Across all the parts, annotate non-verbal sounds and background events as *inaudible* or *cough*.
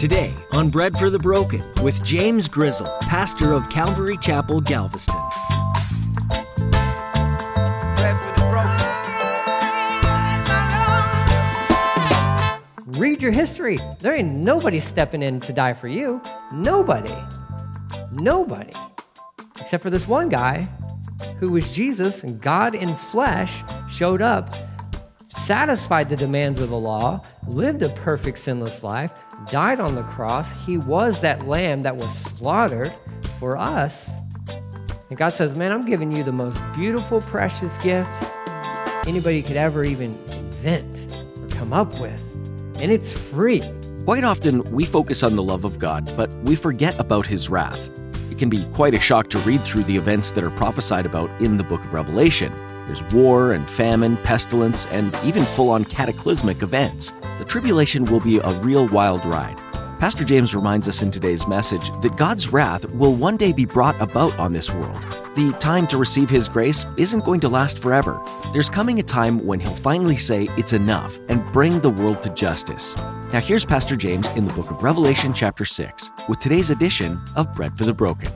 Today on Bread for the Broken with James Grizzle, pastor of Calvary Chapel, Galveston. Bread for the broken. Read your history. There ain't nobody stepping in to die for you. Nobody. Nobody. Except for this one guy who was Jesus, God in flesh, showed up, satisfied the demands of the law, lived a perfect sinless life, died on the cross. He was that lamb that was slaughtered for us. And God says, Man, I'm giving you the most beautiful, precious gift anybody could ever even invent or come up with. And it's free. Quite often, we focus on the love of God, but we forget about his wrath. It can be quite a shock to read through the events that are prophesied about in the book of Revelation. There's war and famine, pestilence, and even full on cataclysmic events. The tribulation will be a real wild ride. Pastor James reminds us in today's message that God's wrath will one day be brought about on this world. The time to receive His grace isn't going to last forever. There's coming a time when He'll finally say it's enough and bring the world to justice. Now, here's Pastor James in the book of Revelation, chapter 6, with today's edition of Bread for the Broken.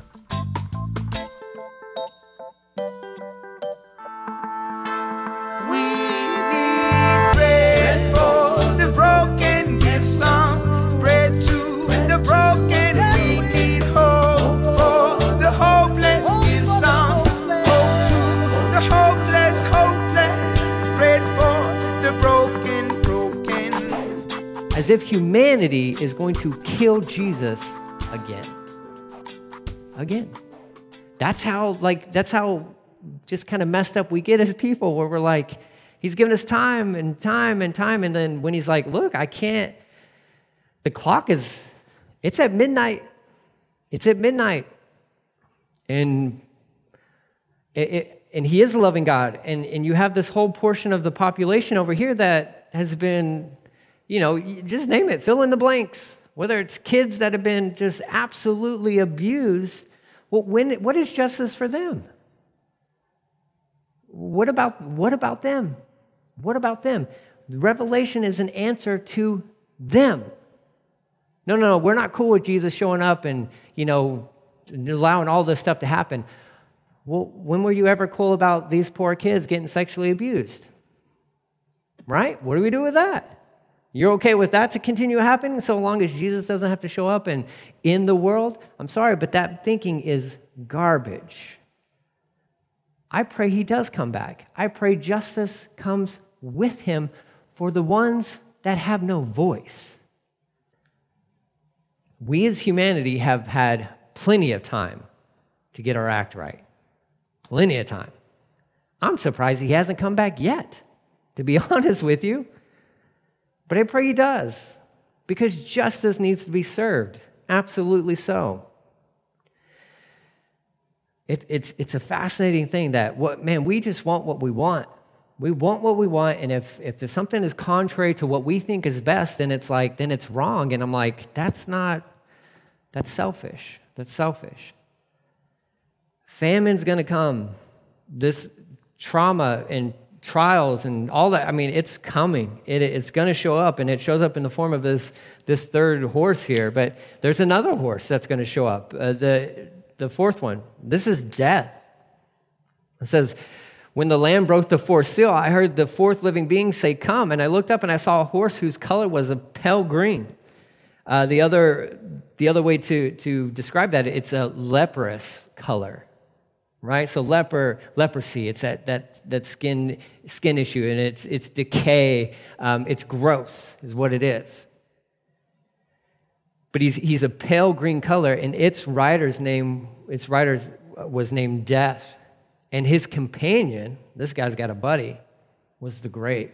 As if humanity is going to kill Jesus again. Again. That's how, like, that's how just kind of messed up we get as people, where we're like, he's given us time and time and time. And then when he's like, look, I can't, the clock is, it's at midnight. It's at midnight. And it, it, and he is a loving God. And, and you have this whole portion of the population over here that has been, you know, just name it, fill in the blanks. Whether it's kids that have been just absolutely abused, well, when, what is justice for them? What about, what about them? What about them? Revelation is an answer to them. No, no, no, we're not cool with Jesus showing up and, you know, allowing all this stuff to happen. Well, when were you ever cool about these poor kids getting sexually abused? Right? What do we do with that? You're okay with that to continue happening so long as Jesus doesn't have to show up and in the world? I'm sorry, but that thinking is garbage. I pray he does come back. I pray justice comes with him for the ones that have no voice. We as humanity have had plenty of time to get our act right. Plenty of time. I'm surprised he hasn't come back yet, to be *laughs* honest with you. But I pray he does, because justice needs to be served. Absolutely so. It, it's, it's a fascinating thing that, what, man, we just want what we want. We want what we want, and if, if there's something is contrary to what we think is best, then it's like, then it's wrong. And I'm like, that's not, that's selfish. That's selfish. Famine's gonna come. This trauma and trials and all that, I mean, it's coming. It, it's gonna show up, and it shows up in the form of this, this third horse here. But there's another horse that's gonna show up. Uh, the, the fourth one. This is death. It says, When the Lamb broke the fourth seal, I heard the fourth living being say, Come. And I looked up and I saw a horse whose color was a pale green. Uh, the, other, the other way to, to describe that, it's a leprous color, right? So leper, leprosy, it's that, that, that skin, skin issue, and it's, it's decay, um, it's gross, is what it is but he's, he's a pale green color, and its rider's name, its rider's was named Death. And his companion, this guy's got a buddy, was the grave.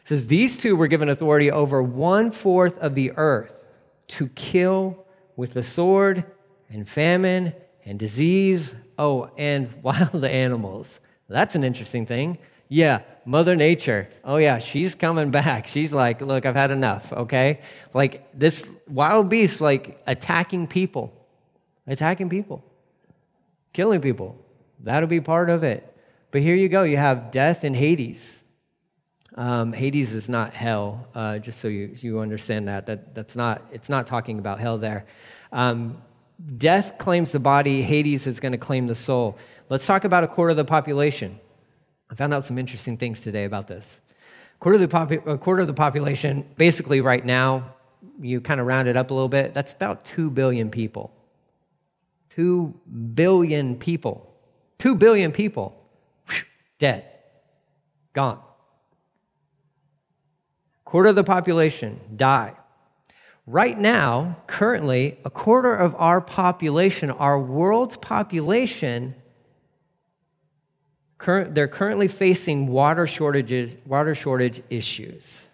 It says these two were given authority over one fourth of the earth to kill with the sword and famine and disease. Oh, and *laughs* wild animals. That's an interesting thing. Yeah, Mother Nature. Oh, yeah, she's coming back. She's like, look, I've had enough, okay? Like this wild beast, like attacking people, attacking people, killing people. That'll be part of it. But here you go. You have death in Hades. Um, Hades is not hell, uh, just so you, you understand that. that. That's not, it's not talking about hell there. Um, death claims the body, Hades is going to claim the soul. Let's talk about a quarter of the population. I found out some interesting things today about this. A quarter of the, popu- a quarter of the population, basically, right now, you kind of round it up a little bit, that's about 2 billion people. 2 billion people. 2 billion people. Whew, dead. Gone. Quarter of the population die. Right now, currently, a quarter of our population, our world's population, they're currently facing water shortages, water shortage issues,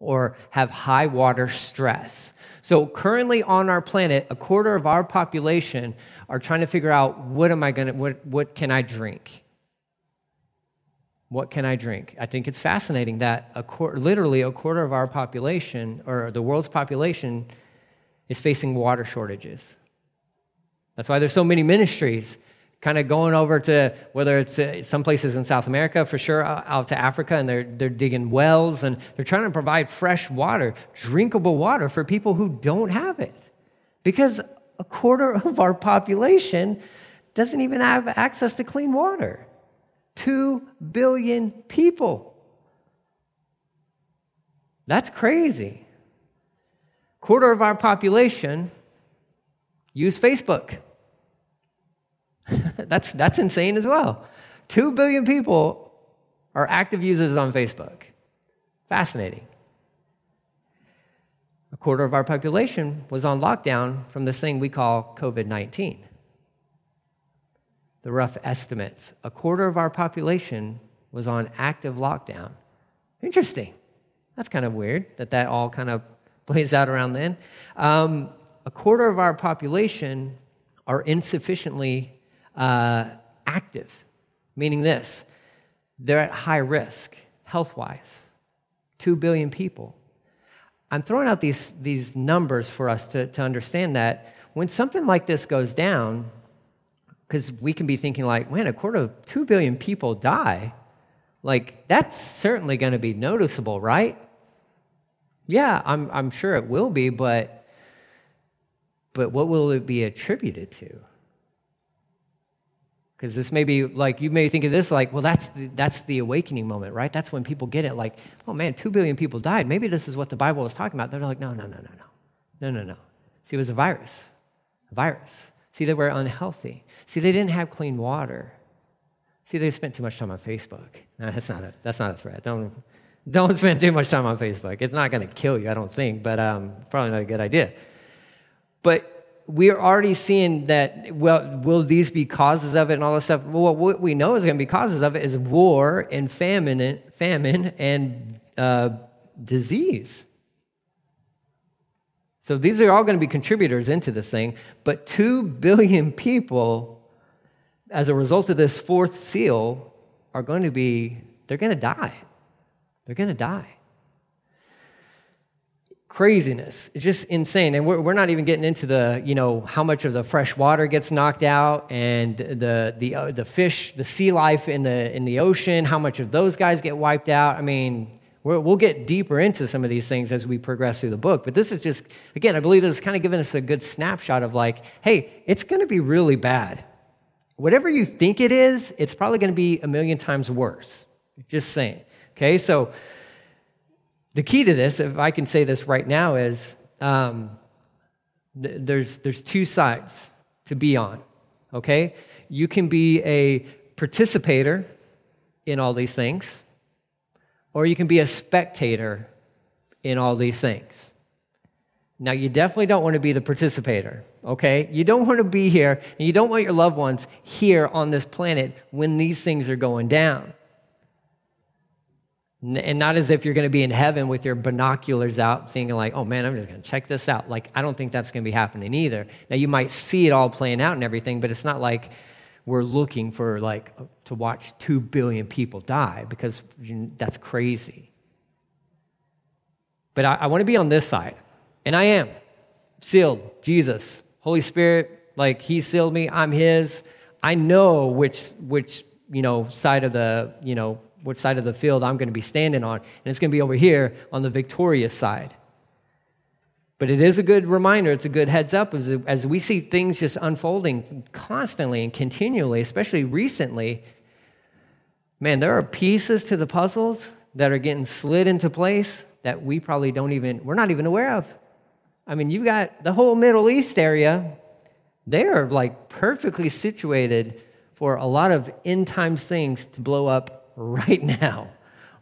or have high water stress. So currently on our planet, a quarter of our population are trying to figure out what am I gonna, what, what can I drink? What can I drink? I think it's fascinating that a literally a quarter of our population, or the world's population, is facing water shortages. That's why there's so many ministries kind of going over to whether it's uh, some places in South America, for sure, out to Africa, and they're, they're digging wells and they're trying to provide fresh water, drinkable water for people who don't have it. Because a quarter *laughs* of our population doesn't even have access to clean water. Two billion people. That's crazy. Quarter of our population use Facebook. *laughs* that's, that's insane as well. Two billion people are active users on Facebook. Fascinating. A quarter of our population was on lockdown from this thing we call COVID 19 the rough estimates. A quarter of our population was on active lockdown. Interesting. That's kind of weird that that all kind of *laughs* plays out around then. Um, a quarter of our population are insufficiently uh, active, meaning this they're at high risk health wise. Two billion people. I'm throwing out these, these numbers for us to, to understand that when something like this goes down, because we can be thinking like, man, a quarter of two billion people die. Like, that's certainly going to be noticeable, right? Yeah, I'm, I'm sure it will be, but, but what will it be attributed to? Because this may be like, you may think of this like, well, that's the, that's the awakening moment, right? That's when people get it like, oh man, two billion people died. Maybe this is what the Bible is talking about. They're like, no, no, no, no, no. No, no, no. See, it was a virus. A virus. See, they were unhealthy. See, they didn't have clean water. See, they spent too much time on Facebook. That's not a, that's not a threat. Don't, don't *laughs* spend too much time on Facebook. It's not going to kill you, I don't think, but um, probably not a good idea. But we're already seeing that, well, will these be causes of it and all this stuff? Well, what we know is going to be causes of it is war and famine, famine and uh, disease. So these are all going to be contributors into this thing, but 2 billion people, as a result of this fourth seal, are going to be, they're going to die. They're going to die. Craziness. It's just insane. And we're, we're not even getting into the, you know, how much of the fresh water gets knocked out and the, the, uh, the fish, the sea life in the, in the ocean, how much of those guys get wiped out. I mean, we will get deeper into some of these things as we progress through the book. But this is just, again, I believe this is kind of giving us a good snapshot of like, hey, it's going to be really bad. Whatever you think it is, it's probably going to be a million times worse. Just saying. Okay, so the key to this, if I can say this right now, is um, th- there's, there's two sides to be on. Okay? You can be a participator in all these things or you can be a spectator in all these things. Now, you definitely don't want to be the participator, okay? You don't want to be here, and you don't want your loved ones here on this planet when these things are going down. And not as if you're going to be in heaven with your binoculars out, thinking, like, oh man, I'm just going to check this out. Like, I don't think that's going to be happening either. Now, you might see it all playing out and everything, but it's not like we're looking for like uh, to watch 2 billion people die because that's crazy. But I, I want to be on this side, and I am sealed. Jesus, Holy Spirit, like He sealed me. I'm His. I know which which you know side of the you know which side of the field I'm going to be standing on, and it's going to be over here on the victorious side. But it is a good reminder, it's a good heads up as, as we see things just unfolding constantly and continually, especially recently. Man, there are pieces to the puzzles that are getting slid into place that we probably don't even, we're not even aware of. I mean, you've got the whole Middle East area, they are like perfectly situated for a lot of end times things to blow up right now.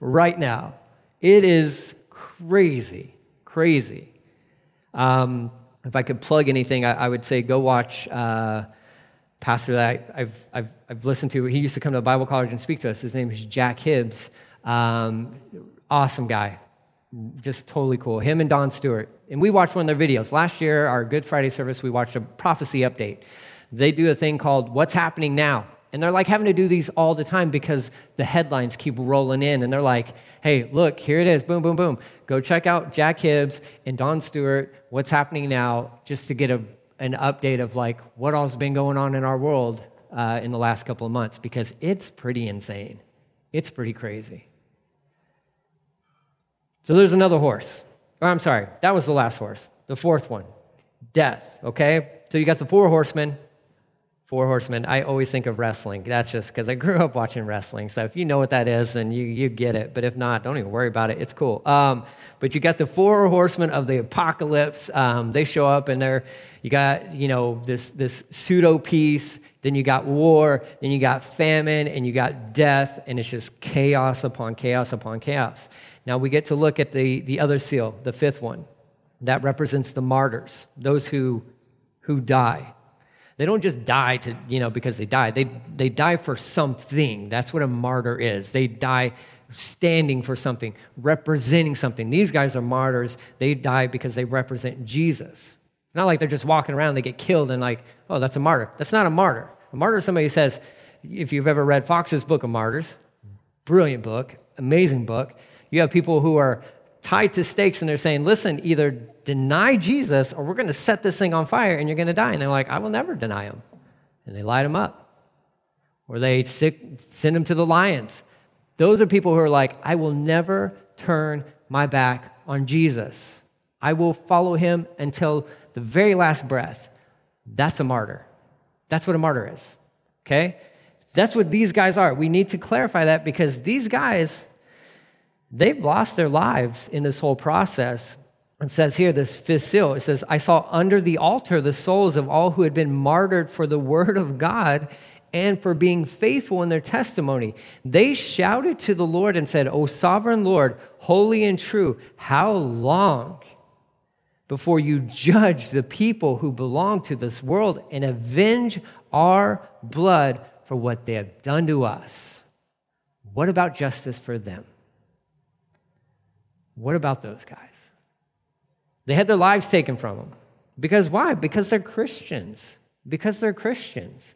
Right now. It is crazy, crazy. Um, if I could plug anything, I, I would say go watch uh, pastor that I, have I've, I've listened to. He used to come to Bible college and speak to us. His name is Jack Hibbs. Um, awesome guy, just totally cool. Him and Don Stewart. And we watched one of their videos. Last year, our Good Friday service, we watched a prophecy update. They do a thing called What's Happening Now. And they're like having to do these all the time because the headlines keep rolling in. And they're like, hey, look, here it is, boom, boom, boom. Go check out Jack Hibbs and Don Stewart, what's happening now, just to get a, an update of like what all's been going on in our world uh, in the last couple of months because it's pretty insane. It's pretty crazy. So there's another horse. Oh, I'm sorry, that was the last horse. The fourth one, death, okay? So you got the four horsemen, Four Horsemen, I always think of wrestling. That's just because I grew up *laughs* watching wrestling. So if you know what that is, then you, you get it. But if not, don't even worry about it. It's cool. Um, but you got the four horsemen of the apocalypse. Um, they show up and they're, you got, you know, this, this pseudo peace. Then you got war. Then you got famine and you got death. And it's just chaos upon chaos upon chaos. Now we get to look at the, the other seal, the fifth one. That represents the martyrs, those who, who die. They don't just die to, you know, because they die. They, they die for something. That's what a martyr is. They die standing for something, representing something. These guys are martyrs. They die because they represent Jesus. It's not like they're just walking around, they get killed, and like, oh, that's a martyr. That's not a martyr. A martyr is somebody who says, if you've ever read Fox's Book of Martyrs, brilliant book, amazing book, you have people who are tied to stakes and they're saying, listen, either deny Jesus or we're going to set this thing on fire and you're going to die. And they're like, I will never deny him. And they light him up. Or they send him to the lions. Those are people who are like, I will never turn my back on Jesus. I will follow him until the very last breath. That's a martyr. That's what a martyr is. Okay? That's what these guys are. We need to clarify that because these guys, they've lost their lives in this whole process. It says here, this fifth seal, it says, I saw under the altar the souls of all who had been martyred for the word of God and for being faithful in their testimony. They shouted to the Lord and said, O sovereign Lord, holy and true, how long before you judge the people who belong to this world and avenge our blood for what they have done to us? What about justice for them? What about those guys? They had their lives taken from them. Because why? Because they're Christians. Because they're Christians.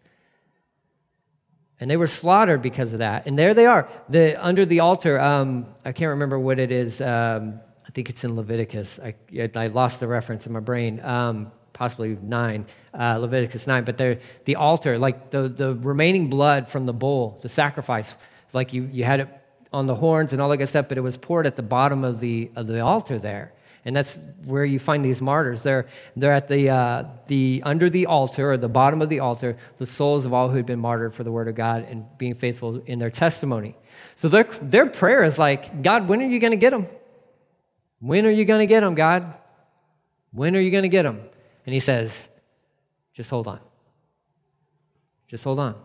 And they were slaughtered because of that. And there they are, the, under the altar. Um, I can't remember what it is. Um, I think it's in Leviticus. I, I lost the reference in my brain. Um, possibly nine, uh, Leviticus nine. But the altar, like the, the remaining blood from the bull, the sacrifice, like you, you had it on the horns and all that good stuff, but it was poured at the bottom of the, of the altar there. And that's where you find these martyrs. They're, they're at the, uh, the, under the altar, or the bottom of the altar, the souls of all who had been martyred for the word of God and being faithful in their testimony. So their, their prayer is like, God, when are you going to get them? When are you going to get them, God? When are you going to get them? And he says, just hold on. Just hold on.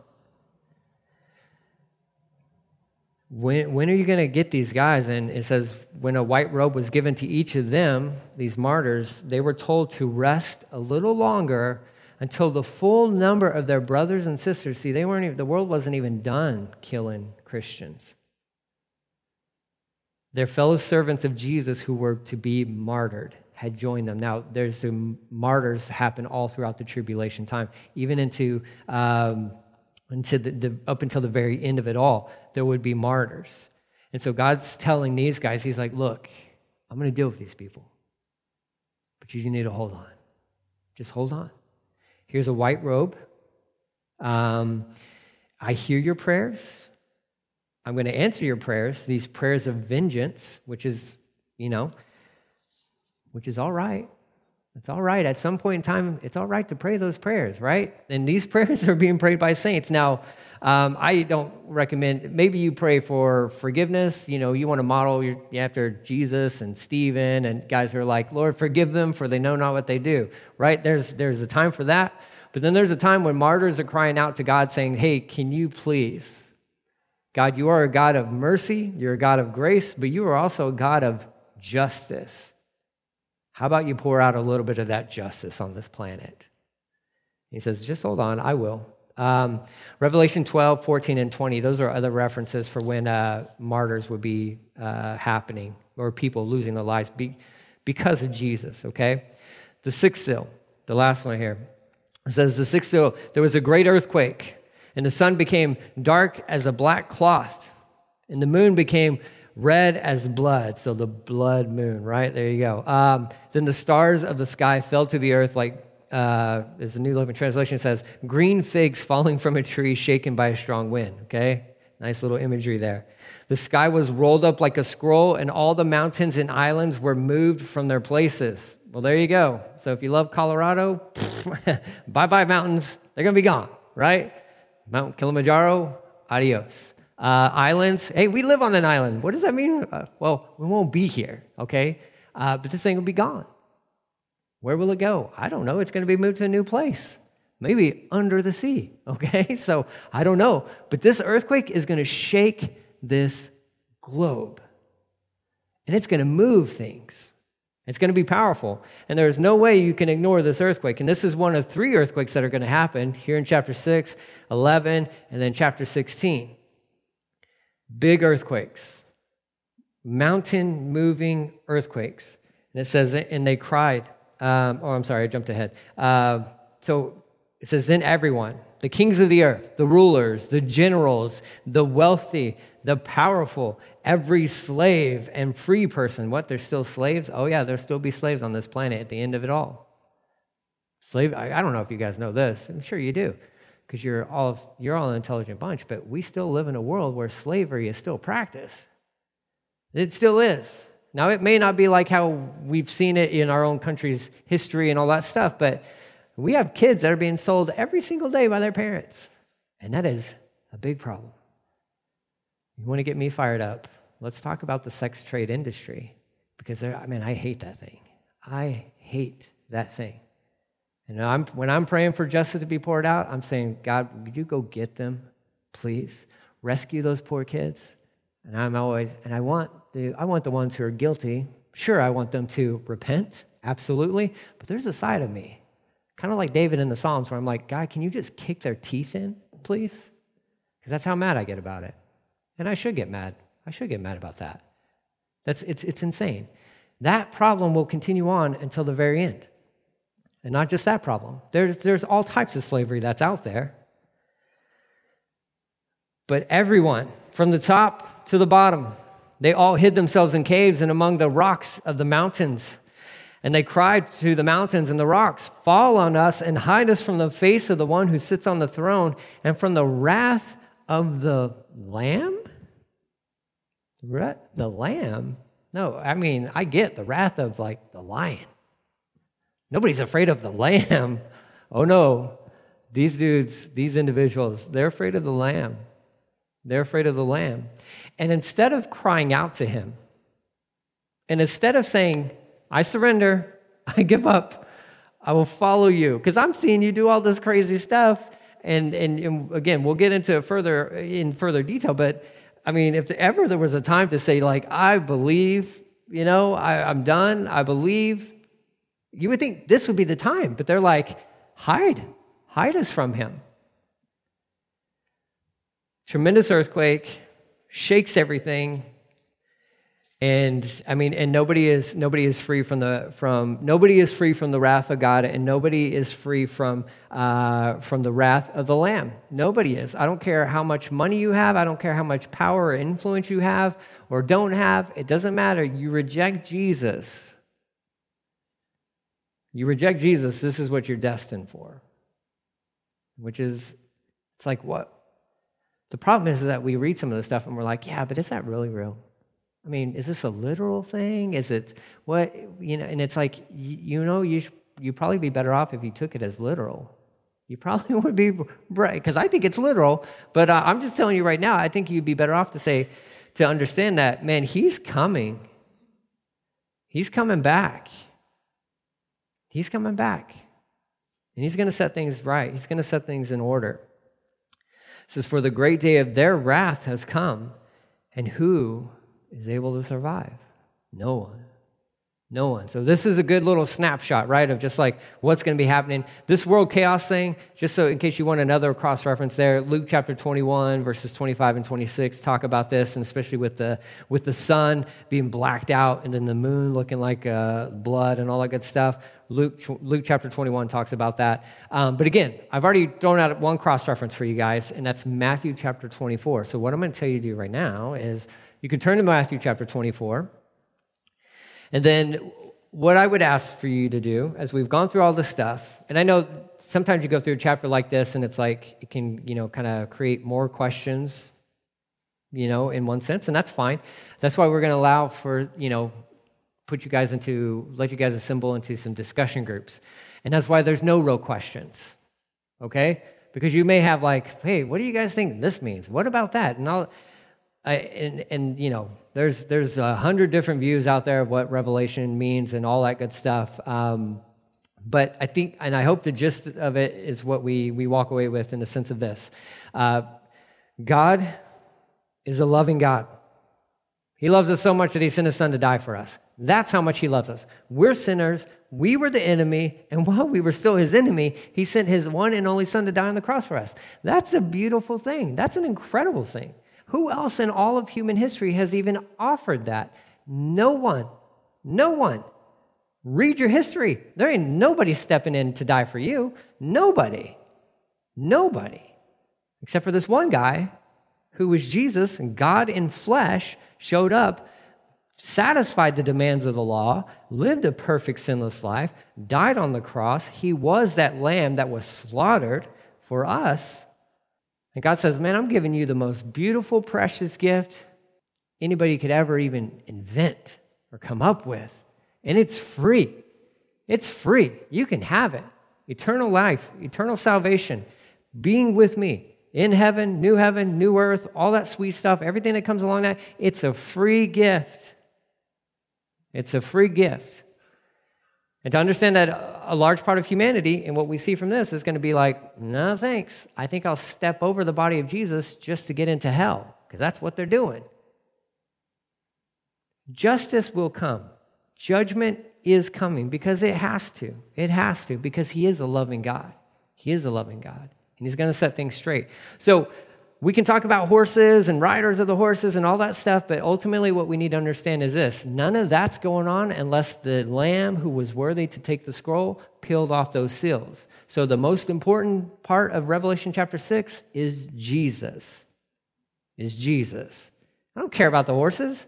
When, when are you going to get these guys? And it says, when a white robe was given to each of them, these martyrs, they were told to rest a little longer until the full number of their brothers and sisters. See, they weren't even, the world wasn't even done killing Christians. Their fellow servants of Jesus who were to be martyred had joined them. Now, there's some martyrs happen all throughout the tribulation time, even into um, until the, the, up until the very end of it all, there would be martyrs. And so God's telling these guys, He's like, look, I'm going to deal with these people. But you need to hold on. Just hold on. Here's a white robe. Um, I hear your prayers. I'm going to answer your prayers, these prayers of vengeance, which is, you know, which is all right. It's all right. At some point in time, it's all right to pray those prayers, right? And these *laughs* prayers are being prayed by saints. Now, um, I don't recommend, maybe you pray for forgiveness. You know, you want to model your, after Jesus and Stephen and guys who are like, Lord, forgive them for they know not what they do, right? There's, there's a time for that. But then there's a time when martyrs are crying out to God saying, hey, can you please? God, you are a God of mercy, you're a God of grace, but you are also a God of justice. How about you pour out a little bit of that justice on this planet? He says, just hold on, I will. Um, Revelation 12, 14, and 20, those are other references for when uh, martyrs would be uh, happening or people losing their lives be, because of Jesus, okay? The sixth seal, the last one here, it says, The sixth seal, there was a great earthquake, and the sun became dark as a black cloth, and the moon became red as blood. So the blood moon, right? There you go. Um, then the stars of the sky fell to the earth like uh, as the New Living Translation says, green figs falling from a tree shaken by a strong wind. Okay? Nice little imagery there. The sky was rolled up like a scroll, and all the mountains and islands were moved from their places. Well, there you go. So if you love Colorado, *laughs* bye bye mountains. They're going to be gone, right? Mount Kilimanjaro, adios. Uh, islands, hey, we live on an island. What does that mean? Uh, well, we won't be here, okay? Uh, but this thing will be gone. Where will it go? I don't know. It's going to be moved to a new place, maybe under the sea. *laughs* Okay, so I don't know. But this earthquake is going to shake this globe, and it's going to move things. It's going to be powerful. And there's no way you can ignore this earthquake. And this is one of three earthquakes that are going to happen here in chapter 6, 11, and then chapter 16. Big earthquakes, mountain moving earthquakes. And it says, and they cried. Um, oh, I'm sorry, I jumped ahead. Uh, so it says, Then everyone, the kings of the earth, the rulers, the generals, the wealthy, the powerful, every slave and free person. What? They're still slaves? Oh, yeah, there'll still be slaves on this planet at the end of it all. Slave, I, I don't know if you guys know this. I'm sure you do, because you're all, you're all an intelligent bunch, but we still live in a world where slavery is still practiced. It still is. Now, it may not be like how we've seen it in our own country's history and all that stuff, but we have kids that are being sold every single day by their parents. And that is a big problem. You want to get me fired up? Let's talk about the sex trade industry because I mean, I hate that thing. I hate that thing. And I'm, when I'm praying for justice to be poured out, I'm saying, God, would you go get them, please? Rescue those poor kids. And I'm always, and I want the, I want the ones who are guilty. Sure, I want them to repent, absolutely. But there's a side of me, kind of like David in the Psalms, where I'm like, God, can you just kick their teeth in, please? Because that's how mad I get about it. And I should get mad. I should get mad about that. That's, it's, it's insane. That problem will continue on until the very end. And not just that problem. There's, there's all types of slavery that's out there. But everyone, from the top to the bottom, they all hid themselves in caves and among the rocks of the mountains. And they cried to the mountains and the rocks, Fall on us and hide us from the face of the one who sits on the throne and from the wrath of the Lamb? The Lamb? No, I mean, I get the wrath of like the lion. Nobody's afraid of the Lamb. *laughs* Oh no, these dudes, these individuals, they're afraid of the Lamb. They're afraid of the Lamb. And instead of crying out to him, and instead of saying, I surrender, *laughs* I give up, I will follow you, because I'm seeing you do all this crazy stuff. And, and, and, again, we'll get into it further in further detail, but I mean, if ever there was a time to say, like, I believe, you know, I, I'm done, I believe, you would think this would be the time. But they're like, hide, hide us from him. Tremendous earthquake, shakes everything. And I mean, and nobody is nobody is free from the from nobody is free from the wrath of God, and nobody is free from uh, from the wrath of the Lamb. Nobody is. I don't care how much money you have. I don't care how much power or influence you have or don't have. It doesn't matter. You reject Jesus. You reject Jesus. This is what you're destined for. Which is, it's like what The problem is is that we read some of this stuff and we're like, yeah, but is that really real? I mean, is this a literal thing? Is it what, you know, and it's like, you know, you, you'd probably be better off if you took it as literal. You *laughs* probably would be, right, because I think it's literal, but uh, I'm just telling you right now, I think you'd be better off to say, to understand that, man, he's coming. He's coming back. He's coming back. And he's going to set things right. He's going to set things in order. It says, For the great day of their wrath has come, and who is able to survive? No one. No one. So this is a good little snapshot, right, of just like what's going to be happening. This world chaos thing, just so in case you want another cross reference there, Luke chapter 21 verses 25 and 26 talk about this, and especially with the with the sun being blacked out and then the moon looking like uh, blood and all that good stuff. Luke Luke chapter 21 talks about that. Um, but again, I've already thrown out one cross reference for you guys, and that's Matthew chapter 24. So what I'm going to tell you to do right now is you can turn to Matthew chapter 24. And then what I would ask for you to do as we've gone through all this stuff, and I know sometimes you go through a chapter like this and it's like it can, you know, kind of create more questions, you know, in one sense, and that's fine. That's why we're going to allow for, you know, put you guys into, let you guys assemble into some discussion groups. And that's why there's no real questions, okay? Because you may have like, hey, what do you guys think this means? What about that? And I'll, I, and, and, you know, there's, there's a hundred different views out there of what Revelation means and all that good stuff. Um, but I think, and I hope the gist of it is what we, we walk away with in the sense of this uh, God is a loving God. He loves us so much that he sent his son to die for us. That's how much he loves us. We're sinners. We were the enemy. And while we were still his enemy, he sent his one and only son to die on the cross for us. That's a beautiful thing. That's an incredible thing. Who else in all of human history has even offered that? No one. No one. Read your history. There ain't nobody stepping in to die for you. Nobody. Nobody. Except for this one guy who was Jesus, God in flesh, showed up, satisfied the demands of the law, lived a perfect sinless life, died on the cross. He was that lamb that was slaughtered for us and God says, Man, I'm giving you the most beautiful, precious gift anybody could ever even invent or come up with. And it's free. It's free. You can have it. Eternal life, eternal salvation, being with me in heaven, new heaven, new earth, all that sweet stuff, everything that comes along that, it's a free gift. It's a free gift. And to understand that a large part of humanity and what we see from this is going to be like, no thanks. I think I'll step over the body of Jesus just to get into hell, because that's what they're doing. Justice will come. Judgment is coming because it has to. It has to, because He is a loving God. He is a loving God, and He's going to set things straight. So, we can talk about horses and riders of the horses and all that stuff, but ultimately, what we need to understand is this none of that's going on unless the lamb who was worthy to take the scroll peeled off those seals. So, the most important part of Revelation chapter 6 is Jesus. Is Jesus. I don't care about the horses.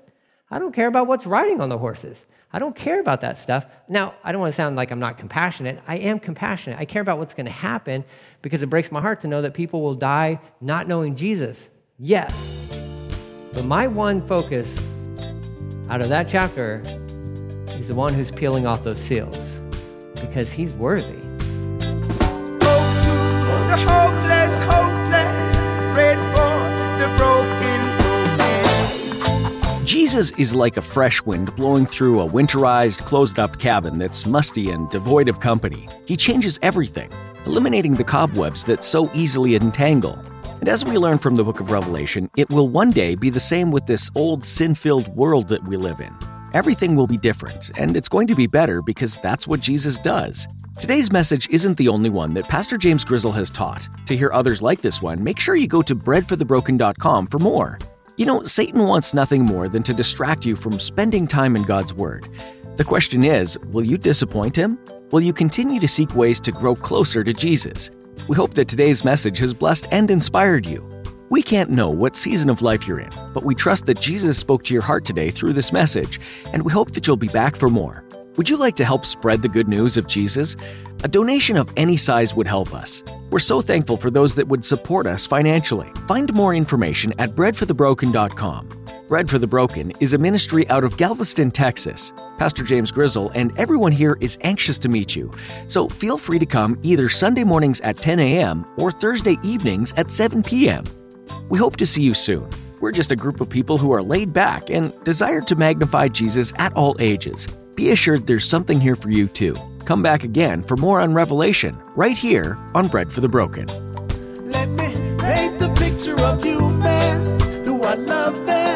I don't care about what's riding on the horses. I don't care about that stuff. Now, I don't want to sound like I'm not compassionate. I am compassionate. I care about what's going to happen because it breaks my heart to know that people will die not knowing Jesus. Yes. But my one focus out of that chapter is the one who's peeling off those seals because he's worthy. Jesus is like a fresh wind blowing through a winterized, closed up cabin that's musty and devoid of company. He changes everything, eliminating the cobwebs that so easily entangle. And as we learn from the book of Revelation, it will one day be the same with this old sin filled world that we live in. Everything will be different, and it's going to be better because that's what Jesus does. Today's message isn't the only one that Pastor James Grizzle has taught. To hear others like this one, make sure you go to breadforthebroken.com for more. You know, Satan wants nothing more than to distract you from spending time in God's Word. The question is will you disappoint him? Will you continue to seek ways to grow closer to Jesus? We hope that today's message has blessed and inspired you. We can't know what season of life you're in, but we trust that Jesus spoke to your heart today through this message, and we hope that you'll be back for more. Would you like to help spread the good news of Jesus? A donation of any size would help us. We're so thankful for those that would support us financially. Find more information at breadforthebroken.com. Bread for the Broken is a ministry out of Galveston, Texas. Pastor James Grizzle and everyone here is anxious to meet you, so feel free to come either Sunday mornings at 10 a.m. or Thursday evenings at 7 p.m. We hope to see you soon. We're just a group of people who are laid back and desire to magnify Jesus at all ages be assured there's something here for you too. Come back again for more on Revelation right here on Bread for the Broken. Let me paint the picture of you, man, love, and.